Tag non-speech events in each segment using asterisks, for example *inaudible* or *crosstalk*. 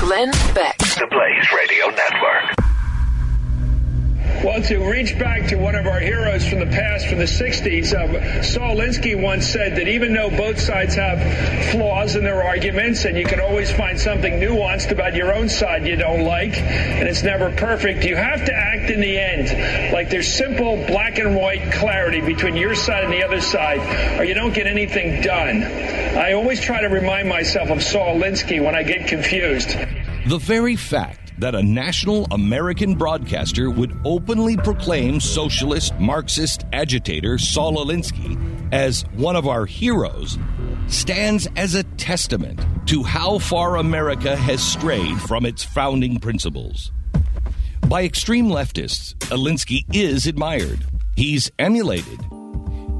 Glenn Beck. The Blaze Radio Network. Well, to reach back to one of our heroes from the past, from the 60s, uh, Saul Alinsky once said that even though both sides have flaws in their arguments, and you can always find something nuanced about your own side you don't like, and it's never perfect, you have to act in the end like there's simple black and white clarity between your side and the other side, or you don't get anything done. I always try to remind myself of Saul Alinsky when I get confused. The very fact that a national American broadcaster would openly proclaim socialist Marxist agitator Saul Alinsky as one of our heroes stands as a testament to how far America has strayed from its founding principles. By extreme leftists, Alinsky is admired. He's emulated.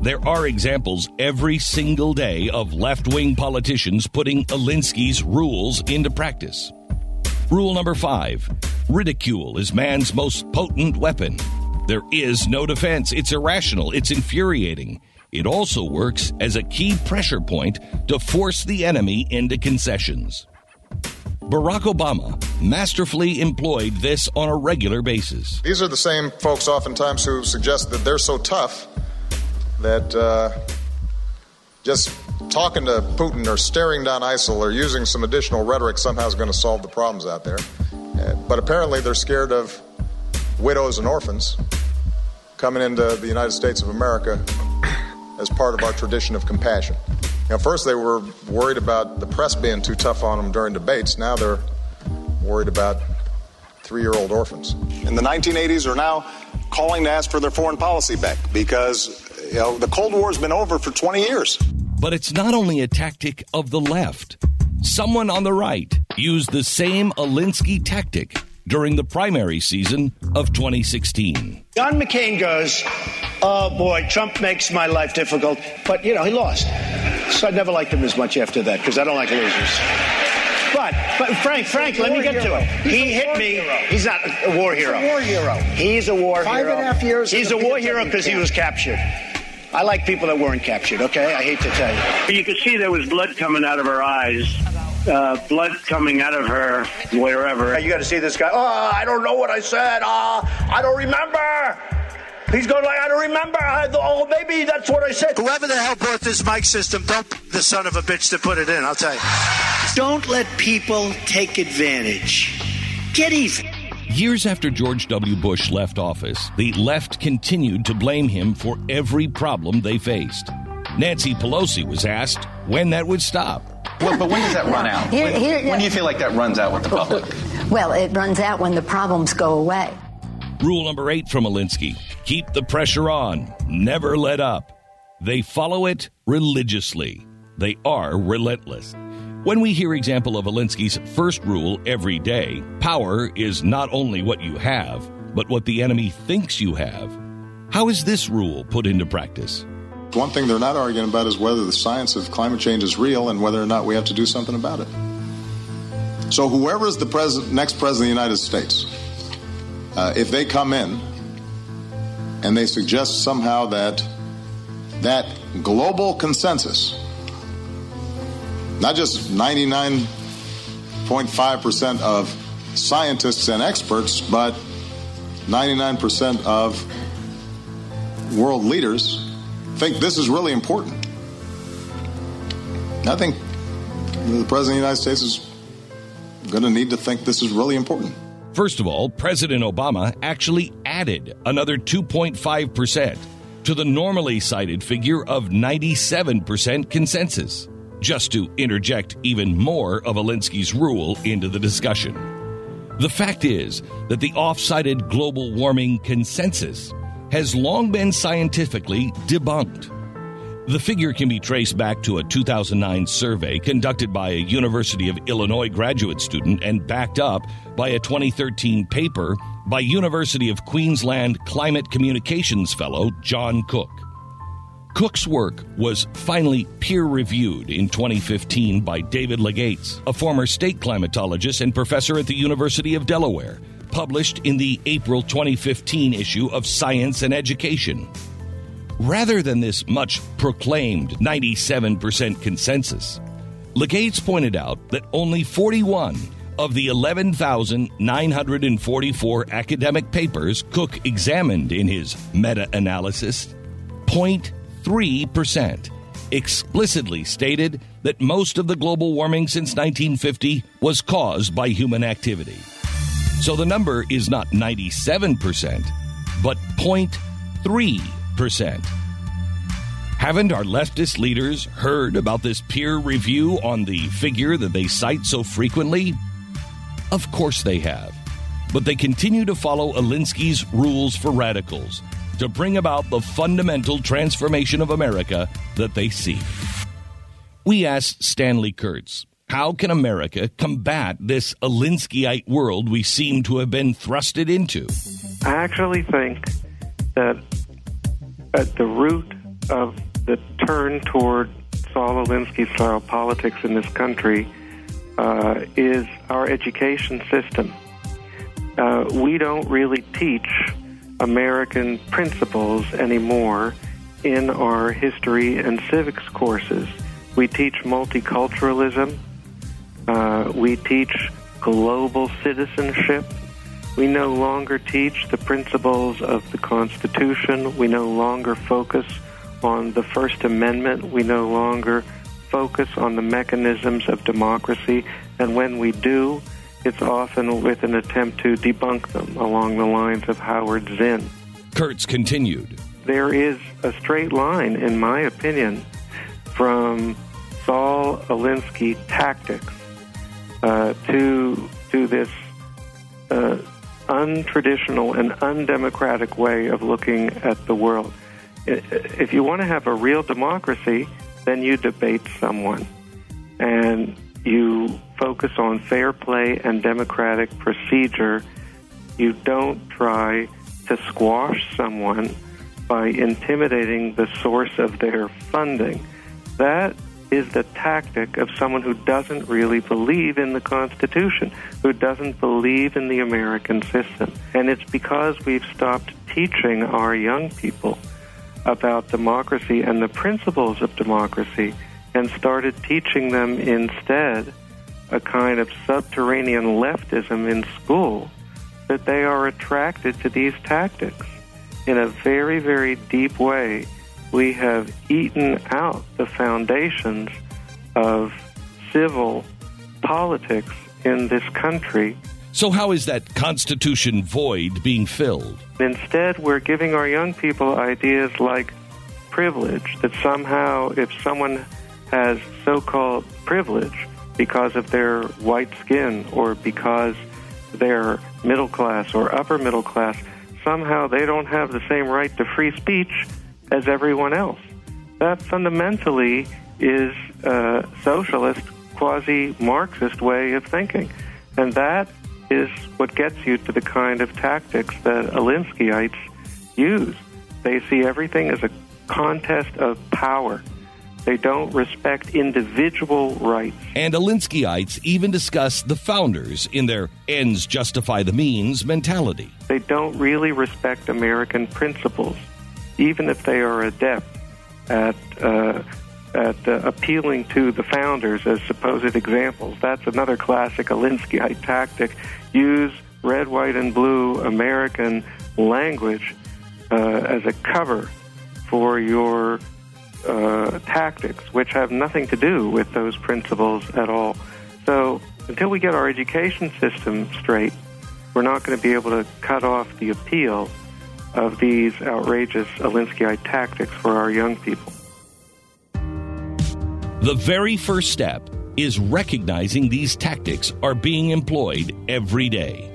There are examples every single day of left wing politicians putting Alinsky's rules into practice. Rule number five ridicule is man's most potent weapon. There is no defense. It's irrational. It's infuriating. It also works as a key pressure point to force the enemy into concessions. Barack Obama masterfully employed this on a regular basis. These are the same folks oftentimes who suggest that they're so tough that uh, just talking to Putin or staring down ISIL or using some additional rhetoric somehow is going to solve the problems out there. Uh, but apparently they're scared of widows and orphans coming into the United States of America *clears throat* as part of our tradition of compassion. Know, first they were worried about the press being too tough on them during debates. Now they're worried about three-year-old orphans. In the 1980s are now calling to ask for their foreign policy back because you know the Cold War has been over for 20 years. But it's not only a tactic of the left. Someone on the right used the same Alinsky tactic during the primary season of 2016. John McCain goes, Oh boy, Trump makes my life difficult. But, you know, he lost. So I never liked him as much after that because I don't like losers. But, but Frank, Frank, let me get to it. He hit me. He's not a war hero. war hero. He's a war Five hero. and a half years He's a war hero because he was captured. I like people that weren't captured, okay? I hate to tell you. You could see there was blood coming out of her eyes, uh, blood coming out of her wherever. You got to see this guy. Oh, I don't know what I said. Oh, I don't remember. He's going like, I don't remember. I, oh, maybe that's what I said. Whoever the hell bought this mic system, don't the son of a bitch to put it in. I'll tell you. Don't let people take advantage. Get even. Years after George W. Bush left office, the left continued to blame him for every problem they faced. Nancy Pelosi was asked when that would stop. Well, but when does that run out? Here- when, here- when do you feel like that runs out with the public? Well, it runs out when the problems go away. Rule number eight from Alinsky keep the pressure on, never let up. They follow it religiously. They are relentless. When we hear example of Alinsky's first rule every day, power is not only what you have, but what the enemy thinks you have. How is this rule put into practice? One thing they're not arguing about is whether the science of climate change is real and whether or not we have to do something about it. So, whoever is the pres- next president of the United States, uh, if they come in and they suggest somehow that that global consensus, not just 99.5% of scientists and experts, but 99% of world leaders think this is really important. I think the President of the United States is going to need to think this is really important. First of all, President Obama actually added another 2.5% to the normally cited figure of 97% consensus, just to interject even more of Alinsky's rule into the discussion. The fact is that the off cited global warming consensus has long been scientifically debunked. The figure can be traced back to a 2009 survey conducted by a University of Illinois graduate student and backed up by a 2013 paper by University of Queensland climate communications fellow John Cook. Cook's work was finally peer reviewed in 2015 by David Legates, a former state climatologist and professor at the University of Delaware, published in the April 2015 issue of Science and Education. Rather than this much proclaimed 97% consensus, Legates pointed out that only 41 of the 11,944 academic papers Cook examined in his meta analysis, 0.3%, explicitly stated that most of the global warming since 1950 was caused by human activity. So the number is not 97%, but 0.3%. Haven't our leftist leaders heard about this peer review on the figure that they cite so frequently? Of course they have. But they continue to follow Alinsky's rules for radicals to bring about the fundamental transformation of America that they seek. We asked Stanley Kurtz, how can America combat this Alinskyite world we seem to have been thrusted into? I actually think that at the root of the turn toward Saul Alinsky style politics in this country uh, is our education system. Uh, we don't really teach American principles anymore in our history and civics courses. We teach multiculturalism. Uh, we teach global citizenship. We no longer teach the principles of the Constitution. We no longer focus on the First Amendment. We no longer focus on the mechanisms of democracy. And when we do, it's often with an attempt to debunk them along the lines of Howard Zinn. Kurtz continued. There is a straight line, in my opinion, from Saul Alinsky tactics uh, to to this uh, untraditional and undemocratic way of looking at the world. If you want to have a real democracy, then you debate someone and you focus on fair play and democratic procedure. You don't try to squash someone by intimidating the source of their funding. That is the tactic of someone who doesn't really believe in the Constitution, who doesn't believe in the American system. And it's because we've stopped teaching our young people about democracy and the principles of democracy and started teaching them instead a kind of subterranean leftism in school that they are attracted to these tactics. In a very, very deep way, we have eaten out the foundations of civil politics in this country. So, how is that Constitution void being filled? Instead, we're giving our young people ideas like privilege, that somehow if someone has so called privilege because of their white skin or because they're middle class or upper middle class, somehow they don't have the same right to free speech as everyone else. That fundamentally is a socialist, quasi Marxist way of thinking. And that is what gets you to the kind of tactics that Alinskyites use. They see everything as a contest of power. They don't respect individual rights. And Alinskyites even discuss the founders in their ends justify the means mentality. They don't really respect American principles, even if they are adept at uh, at uh, appealing to the founders as supposed examples. That's another classic Alinskyite tactic. Use red, white, and blue American language uh, as a cover for your uh, tactics, which have nothing to do with those principles at all. So until we get our education system straight, we're not going to be able to cut off the appeal of these outrageous Alinskyite tactics for our young people. The very first step is recognizing these tactics are being employed every day.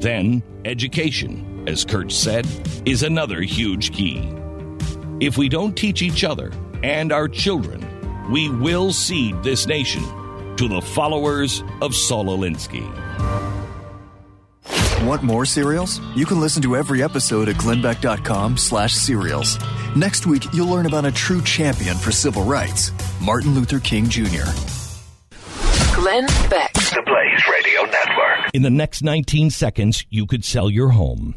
Then, education, as Kurtz said, is another huge key. If we don't teach each other and our children, we will cede this nation to the followers of Saul Alinsky. Want more serials? You can listen to every episode at glennbeck.com slash serials. Next week, you'll learn about a true champion for civil rights, Martin Luther King Jr. Glenn Beck. The Blaze Radio Network. In the next 19 seconds, you could sell your home